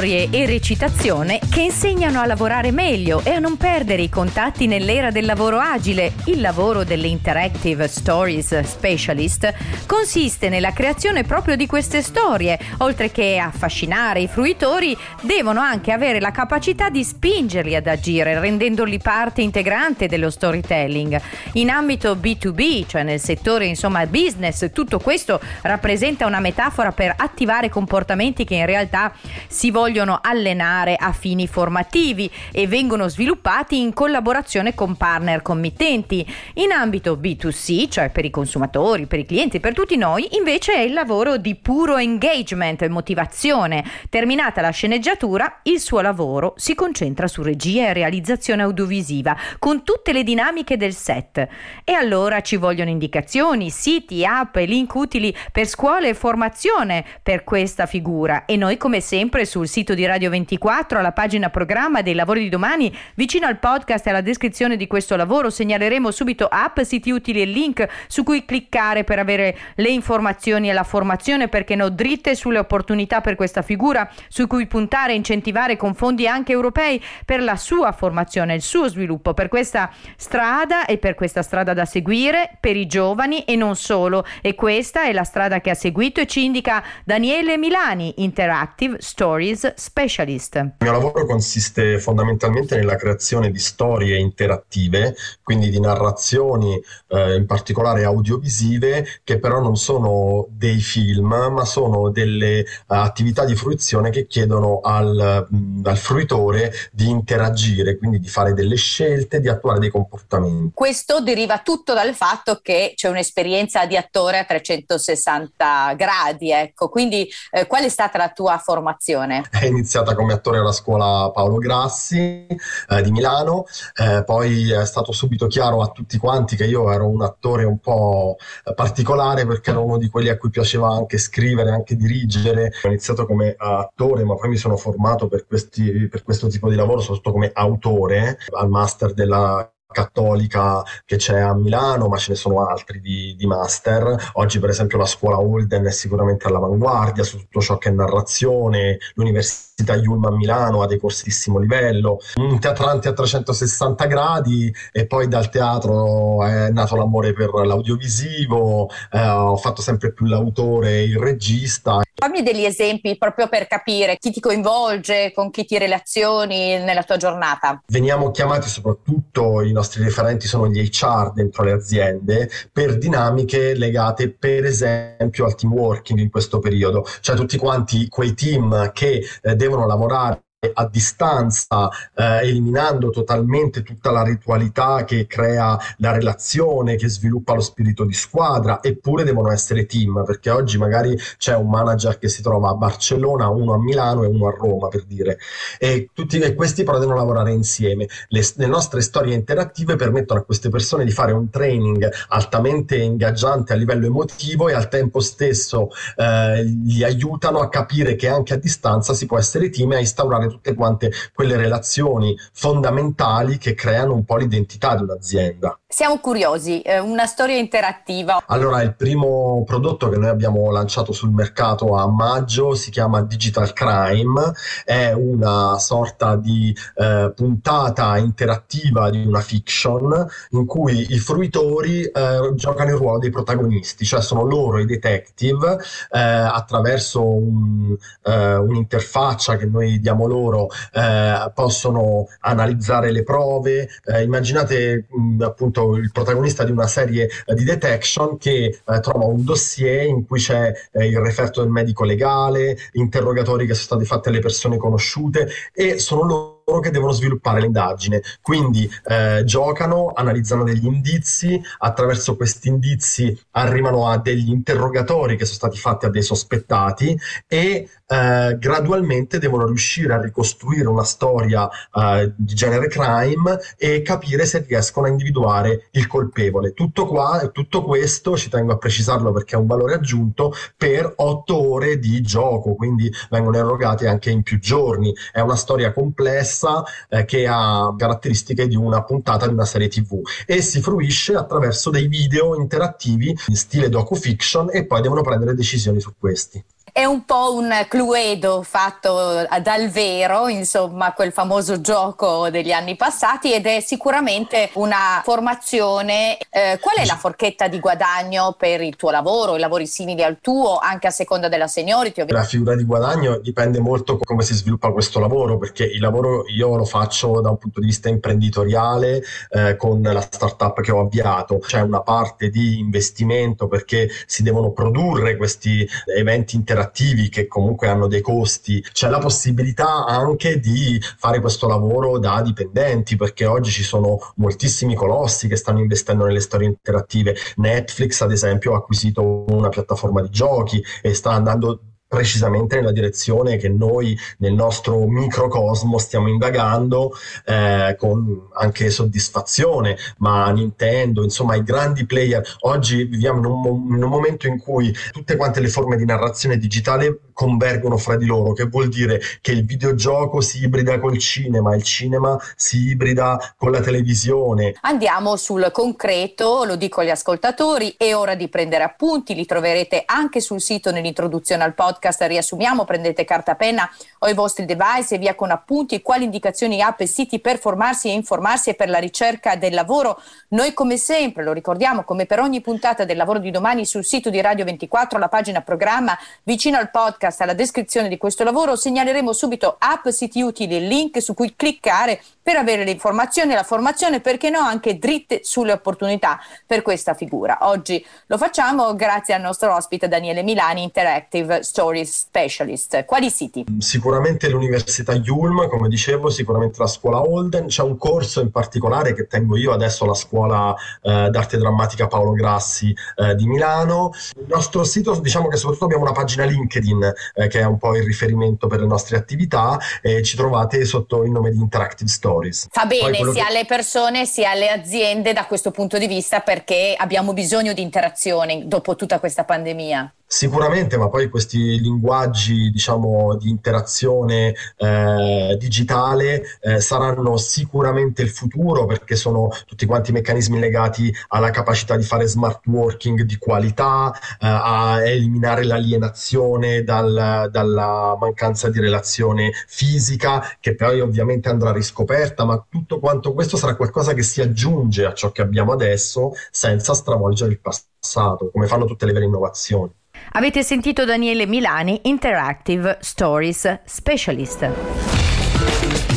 storie e recitazione che insegnano a lavorare meglio e a non perdere i contatti nell'era del lavoro agile. Il lavoro delle Interactive Stories Specialist consiste nella creazione proprio di queste storie. Oltre che affascinare i fruitori, devono anche avere la capacità di spingerli ad agire, rendendoli parte integrante dello storytelling. In ambito B2B, cioè nel settore insomma business, tutto questo rappresenta una metafora per attivare comportamenti che in realtà si vogliono vogliono allenare a fini formativi e vengono sviluppati in collaborazione con partner committenti. In ambito B2C, cioè per i consumatori, per i clienti, per tutti noi, invece è il lavoro di puro engagement, motivazione. Terminata la sceneggiatura, il suo lavoro si concentra su regia e realizzazione audiovisiva, con tutte le dinamiche del set. E allora ci vogliono indicazioni, siti, app e link utili per scuole e formazione per questa figura. E noi come sempre sul sito di Radio 24, alla pagina programma dei lavori di domani, vicino al podcast e alla descrizione di questo lavoro segnaleremo subito app, siti utili e link su cui cliccare per avere le informazioni e la formazione, perché no, dritte sulle opportunità per questa figura, su cui puntare e incentivare con fondi anche europei per la sua formazione, il suo sviluppo, per questa strada e per questa strada da seguire per i giovani e non solo. E questa è la strada che ha seguito e ci indica Daniele Milani, Interactive Stories News Specialist. Il mio lavoro consiste fondamentalmente nella creazione di storie interattive, quindi di narrazioni eh, in particolare audiovisive, che però non sono dei film, ma sono delle uh, attività di fruizione che chiedono al, mh, mm, al fruitore di interagire, quindi di fare delle scelte, di attuare dei comportamenti. Questo deriva tutto dal fatto che c'è un'esperienza di attore a 360 gradi, ecco. Quindi eh, qual è stata la tua formazione? è iniziata come attore alla scuola Paolo Grassi eh, di Milano, eh, poi è stato subito chiaro a tutti quanti che io ero un attore un po' particolare perché ero uno di quelli a cui piaceva anche scrivere, anche dirigere. Ho iniziato come attore, ma poi mi sono formato per, questi, per questo tipo di lavoro, soprattutto come autore al master della cattolica che c'è a Milano, ma ce ne sono altri di, di, master. Oggi, per esempio, la scuola Holden è sicuramente all'avanguardia su tutto ciò che è narrazione, l'Università Yulm a Milano ha dei corsi di altissimo livello, un teatrante a 360 gradi e poi dal teatro è nato l'amore per l'audiovisivo, eh, ho fatto sempre più l'autore e il regista. Fammi degli esempi proprio per capire chi ti coinvolge, con chi ti relazioni nella tua giornata. Veniamo chiamati soprattutto, i nostri referenti sono gli HR dentro le aziende, per dinamiche legate per esempio al team working in questo periodo, cioè tutti quanti quei team che eh, devono lavorare a distanza, eh, eliminando totalmente tutta la ritualità che crea la relazione, che sviluppa lo spirito di squadra, eppure devono essere team, perché oggi magari c'è un manager che si trova a Barcellona, uno a Milano e uno a Roma, per dire. E tutti questi però devono lavorare insieme. Le, le nostre storie interattive permettono a queste persone di fare un training altamente ingaggiante a livello emotivo e al tempo stesso eh, gli aiutano a capire che anche a distanza si può essere team e a instaurare tutte quante quelle relazioni fondamentali che creano un po' l'identità di un'azienda. Siamo curiosi, eh, una storia interattiva. Allora, il primo prodotto che noi abbiamo lanciato sul mercato a maggio si chiama Digital Crime, è una sorta di eh, puntata interattiva di una fiction in cui i fruitori eh, giocano il ruolo dei protagonisti, cioè sono loro i detective eh, attraverso un, eh, un'interfaccia che noi diamo loro, eh, possono analizzare le prove. immaginate mh, appunto appunto il protagonista di una serie eh, di detection che eh, trova un dossier in cui c'è eh, il referto del medico legale, interrogatori che sono stati fatti alle persone conosciute e sono loro che devono sviluppare l'indagine. Quindi eh, giocano, analizzano degli indizi, attraverso questi indizi arrivano a degli interrogatori che sono stati fatti a dei sospettati e eh, gradualmente devono riuscire a ricostruire una storia eh, di genere crime e capire se riescono a individuare il colpevole. Tutto qua, tutto questo, ci tengo a precisarlo perché è un valore aggiunto, per otto ore di gioco, quindi vengono erogati anche in più giorni. È una storia complessa diversa eh, che ha caratteristiche di una puntata di una serie tv e si fruisce attraverso dei video interattivi in stile docu-fiction e poi devono prendere decisioni su questi. È un po' un Cluedo fatto dal vero, insomma, quel famoso gioco degli anni passati ed è sicuramente una formazione. Eh, qual è la forchetta di guadagno per il tuo lavoro, i lavori simili al tuo, anche a seconda della seniority? La figura di guadagno dipende molto come si sviluppa questo lavoro, perché il lavoro io lo faccio da un punto di vista imprenditoriale eh, con la startup che ho avviato. C'è una parte di investimento perché si devono produrre questi eventi interattivi interattivi che comunque hanno dei costi, c'è la possibilità anche di fare questo lavoro da dipendenti perché oggi ci sono moltissimi colossi che stanno investendo nelle storie interattive. Netflix ad esempio ha acquisito una piattaforma di giochi e sta andando precisamente nella direzione che noi nel nostro microcosmo stiamo indagando eh, con anche soddisfazione, ma Nintendo, insomma i grandi player, oggi viviamo in un, in un momento in cui tutte quante le forme di narrazione digitale convergono fra di loro, che vuol dire che il videogioco si ibrida col cinema, il cinema si ibrida con la televisione. Andiamo sul concreto, lo dico agli ascoltatori, è ora di prendere appunti, li troverete anche sul sito nell'introduzione al podcast riassumiamo, prendete carta penna o i vostri device e via con appunti quali indicazioni app e siti per formarsi e informarsi e per la ricerca del lavoro. Noi come sempre, lo ricordiamo, come per ogni puntata del lavoro di domani sul sito di Radio 24, la pagina programma vicino al podcast, alla descrizione di questo lavoro, segnaleremo subito app, siti utili e link su cui cliccare per avere le informazioni la formazione, perché no, anche dritte sulle opportunità per questa figura. Oggi lo facciamo grazie al nostro ospite Daniele Milani, Interactive Stories Specialist. Quali siti? Sicuramente l'Università Yulm, come dicevo, sicuramente la scuola Holden. C'è un corso in particolare che tengo io adesso alla scuola eh, d'arte drammatica Paolo Grassi eh, di Milano. Il nostro sito, diciamo che soprattutto abbiamo una pagina LinkedIn eh, che è un po' il riferimento per le nostre attività e ci trovate sotto il nome di Interactive Stories. Fa bene sia che... alle persone sia alle aziende da questo punto di vista perché abbiamo bisogno di interazione dopo tutta questa pandemia. Sicuramente, ma poi questi linguaggi, diciamo, di interazione eh, digitale eh, saranno sicuramente il futuro perché sono tutti quanti meccanismi legati alla capacità di fare smart working di qualità, eh, a eliminare l'alienazione dal, dalla mancanza di relazione fisica, che poi ovviamente andrà riscoperta, ma tutto quanto questo sarà qualcosa che si aggiunge a ciò che abbiamo adesso senza stravolgere il passato, come fanno tutte le vere innovazioni. Avete sentito Daniele Milani, Interactive Stories Specialist.